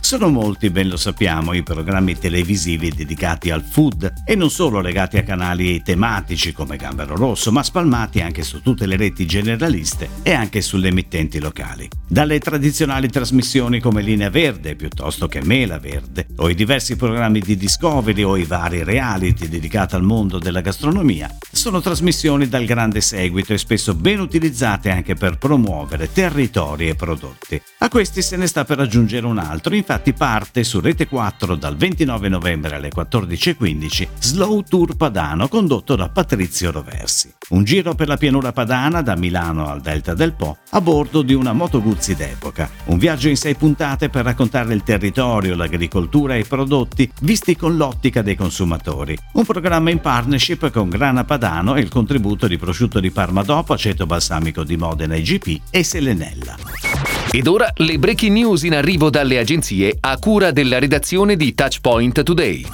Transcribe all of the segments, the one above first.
Sono molti, ben lo sappiamo, i programmi televisivi dedicati al food e non solo legati a canali tematici come Gambero Rosso, ma spalmati anche su tutte le reti generaliste e anche sulle emittenti locali. Dalle tradizionali trasmissioni come Linea Verde piuttosto che Mela Verde, o i diversi programmi di Discovery o i vari reality dedicati al mondo della gastronomia, sono trasmissioni dal grande seguito e spesso ben utilizzate anche per promuovere territori e prodotti. A questi se ne sta per aggiungere un altro, infatti parte su Rete 4 dal 29 novembre alle 14.15 Slow Tour Padano condotto da Patrizio Roversi. Un giro per la pianura padana da Milano al Delta del Po a bordo di una Moto Guzzi d'epoca. Un viaggio in sei puntate per raccontare il territorio, l'agricoltura e i prodotti visti con l'ottica dei consumatori. Un programma in partnership con Grana Padano e il contributo di prosciutto di Parma DOP, aceto balsamico di Modena IGP e Selenella. Ed ora le breaking news in arrivo dalle agenzie a cura della redazione di Touchpoint Today.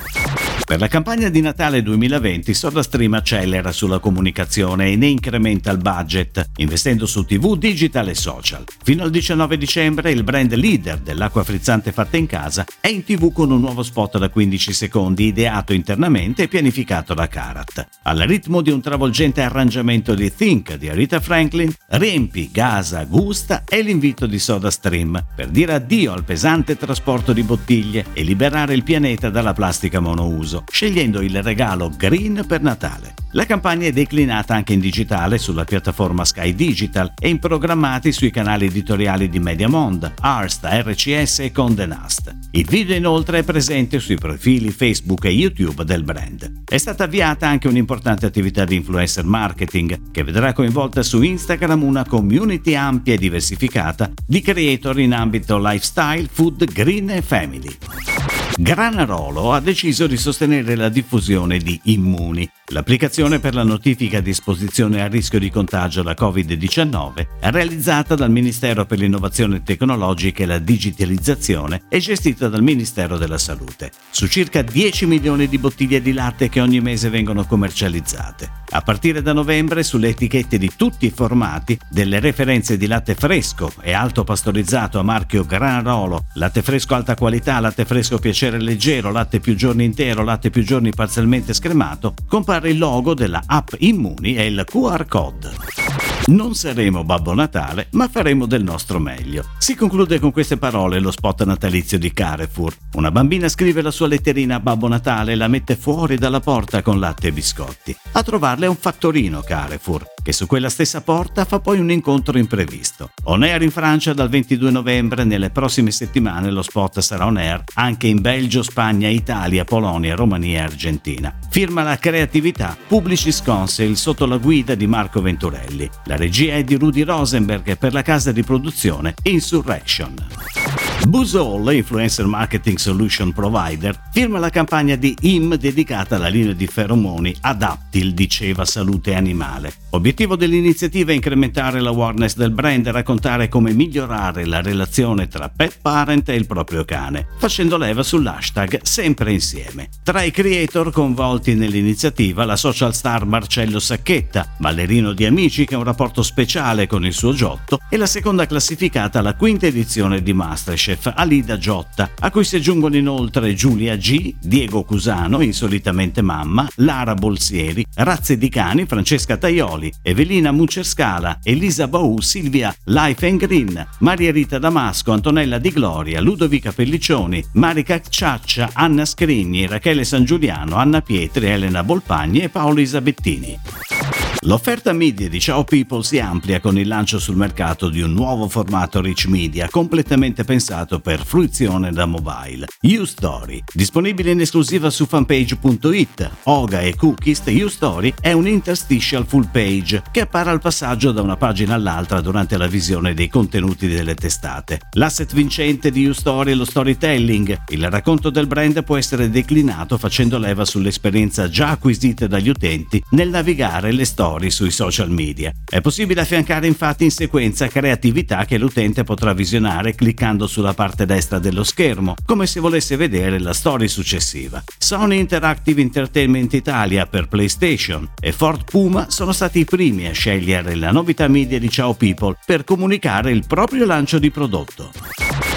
Per la campagna di Natale 2020 SodaStream accelera sulla comunicazione e ne incrementa il budget, investendo su TV, digital e social. Fino al 19 dicembre il brand leader dell'acqua frizzante fatta in casa è in TV con un nuovo spot da 15 secondi ideato internamente e pianificato da Karat. Al ritmo di un travolgente arrangiamento di Think di Rita Franklin, riempi, gasa, gusta è l'invito di SodaStream per dire addio al pesante trasporto di bottiglie e liberare il pianeta dalla plastica monouso scegliendo il regalo green per Natale. La campagna è declinata anche in digitale sulla piattaforma Sky Digital e in programmati sui canali editoriali di Mediamond, Arst, RCS e Conde Nast. Il video inoltre è presente sui profili Facebook e YouTube del brand. È stata avviata anche un'importante attività di influencer marketing che vedrà coinvolta su Instagram una community ampia e diversificata di creator in ambito lifestyle, food, green e family. Granarolo ha deciso di sostenere la diffusione di Immuni, l'applicazione per la notifica di esposizione a rischio di contagio da Covid-19, realizzata dal Ministero per l'innovazione tecnologica e la digitalizzazione e gestita dal Ministero della Salute, su circa 10 milioni di bottiglie di latte che ogni mese vengono commercializzate. A partire da novembre sulle etichette di tutti i formati delle referenze di latte fresco e alto pastorizzato a marchio Granarolo, latte fresco alta qualità, latte fresco piacere leggero, latte più giorni intero, latte più giorni parzialmente scremato, compare il logo della app Immuni e il QR code. Non saremo Babbo Natale, ma faremo del nostro meglio. Si conclude con queste parole lo spot natalizio di Carrefour. Una bambina scrive la sua letterina a Babbo Natale e la mette fuori dalla porta con latte e biscotti. A trovarla è un fattorino Carrefour che su quella stessa porta fa poi un incontro imprevisto. On air in Francia dal 22 novembre, nelle prossime settimane lo spot sarà on air anche in Belgio, Spagna, Italia, Polonia, Romania e Argentina. Firma la creatività Publicis Council sotto la guida di Marco Venturelli. La regia è di Rudy Rosenberg per la casa di produzione Insurrection. Buzol, influencer marketing solution provider, firma la campagna di IM dedicata alla linea di feromoni Adaptil, diceva Salute Animale. Obiettivo dell'iniziativa è incrementare l'awareness del brand e raccontare come migliorare la relazione tra pet parent e il proprio cane, facendo leva sull'hashtag sempre insieme. Tra i creator coinvolti nell'iniziativa la social star Marcello Sacchetta, ballerino di Amici che ha un rapporto speciale con il suo Giotto, e la seconda classificata alla quinta edizione di Masterchef chef Alida Giotta, a cui si aggiungono inoltre Giulia G, Diego Cusano, insolitamente mamma, Lara Bolsieri, Razze di Cani, Francesca Taioli, Evelina Mucerscala, Elisa Bau, Silvia Life Green, Maria Rita Damasco, Antonella Di Gloria, Ludovica Pelliccioni, Marica Ciaccia, Anna Scrigni, Rachele San Giuliano, Anna Pietri, Elena Bolpagni e Paolo Isabettini. L'offerta media di Ciao People si amplia con il lancio sul mercato di un nuovo formato rich media completamente pensato per fruizione da mobile. U-Story, disponibile in esclusiva su fanpage.it. Oga e Cookies U-Story è un interstitial full page che appare al passaggio da una pagina all'altra durante la visione dei contenuti delle testate. L'asset vincente di U-Story è lo storytelling. Il racconto del brand può essere declinato facendo leva sull'esperienza già acquisita dagli utenti nel navigare le storie storie sui social media. È possibile affiancare infatti in sequenza creatività che l'utente potrà visionare cliccando sulla parte destra dello schermo, come se volesse vedere la storia successiva. Sony Interactive Entertainment Italia per PlayStation e Ford Puma sono stati i primi a scegliere la novità media di Ciao People per comunicare il proprio lancio di prodotto.